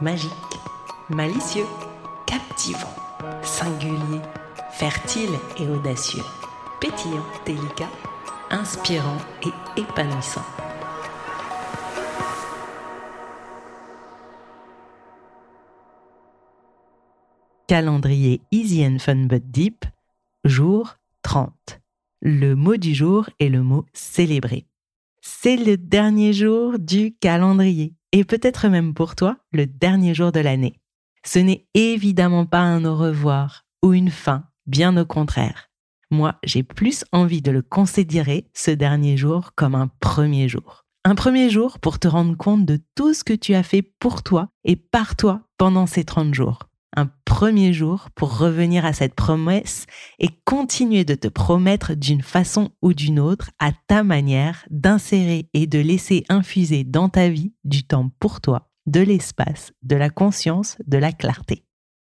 Magique, malicieux, captivant, singulier, fertile et audacieux, pétillant, délicat, inspirant et épanouissant. Calendrier Easy and Fun But Deep, jour 30. Le mot du jour est le mot célébrer. C'est le dernier jour du calendrier et peut-être même pour toi le dernier jour de l'année. Ce n'est évidemment pas un au revoir ou une fin, bien au contraire. Moi, j'ai plus envie de le considérer ce dernier jour comme un premier jour. Un premier jour pour te rendre compte de tout ce que tu as fait pour toi et par toi pendant ces 30 jours un premier jour pour revenir à cette promesse et continuer de te promettre d'une façon ou d'une autre, à ta manière, d'insérer et de laisser infuser dans ta vie du temps pour toi, de l'espace, de la conscience, de la clarté.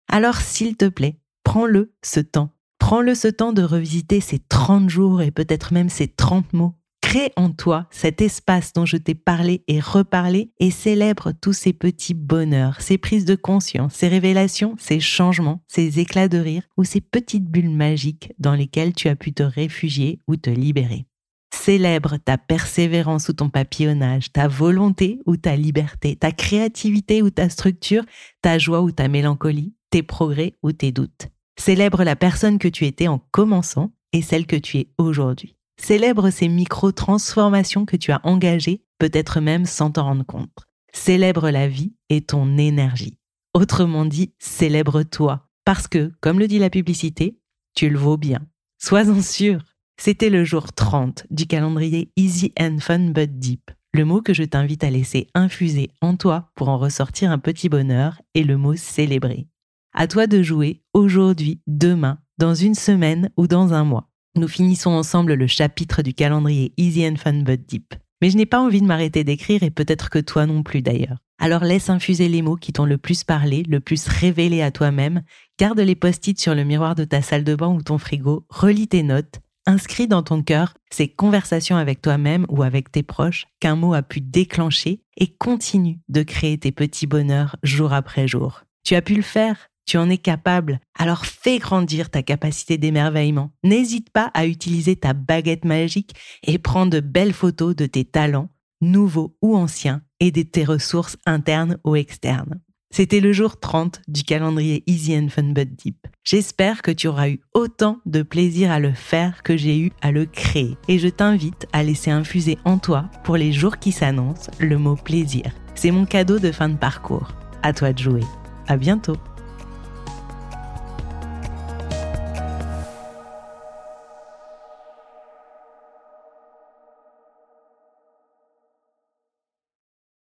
Alors s'il te plaît, prends-le ce temps. Prends-le ce temps de revisiter ces 30 jours et peut-être même ces 30 mots Crée en toi cet espace dont je t'ai parlé et reparlé et célèbre tous ces petits bonheurs, ces prises de conscience, ces révélations, ces changements, ces éclats de rire ou ces petites bulles magiques dans lesquelles tu as pu te réfugier ou te libérer. Célèbre ta persévérance ou ton papillonnage, ta volonté ou ta liberté, ta créativité ou ta structure, ta joie ou ta mélancolie, tes progrès ou tes doutes. Célèbre la personne que tu étais en commençant et celle que tu es aujourd'hui. Célèbre ces micro-transformations que tu as engagées, peut-être même sans t'en rendre compte. Célèbre la vie et ton énergie. Autrement dit, célèbre-toi. Parce que, comme le dit la publicité, tu le vaux bien. Sois-en sûr. C'était le jour 30 du calendrier Easy and Fun But Deep. Le mot que je t'invite à laisser infuser en toi pour en ressortir un petit bonheur est le mot célébrer. À toi de jouer aujourd'hui, demain, dans une semaine ou dans un mois. Nous finissons ensemble le chapitre du calendrier Easy and Fun But Deep. Mais je n'ai pas envie de m'arrêter d'écrire et peut-être que toi non plus d'ailleurs. Alors laisse infuser les mots qui t'ont le plus parlé, le plus révélé à toi-même, garde les post-it sur le miroir de ta salle de bain ou ton frigo, relis tes notes, inscris dans ton cœur ces conversations avec toi-même ou avec tes proches qu'un mot a pu déclencher et continue de créer tes petits bonheurs jour après jour. Tu as pu le faire, tu en es capable. Alors fais grandir ta capacité d'émerveillement. N'hésite pas à utiliser ta baguette magique et prends de belles photos de tes talents, nouveaux ou anciens, et de tes ressources internes ou externes. C'était le jour 30 du calendrier Easy and Fun But Deep. J'espère que tu auras eu autant de plaisir à le faire que j'ai eu à le créer. Et je t'invite à laisser infuser en toi, pour les jours qui s'annoncent, le mot plaisir. C'est mon cadeau de fin de parcours. À toi de jouer. À bientôt!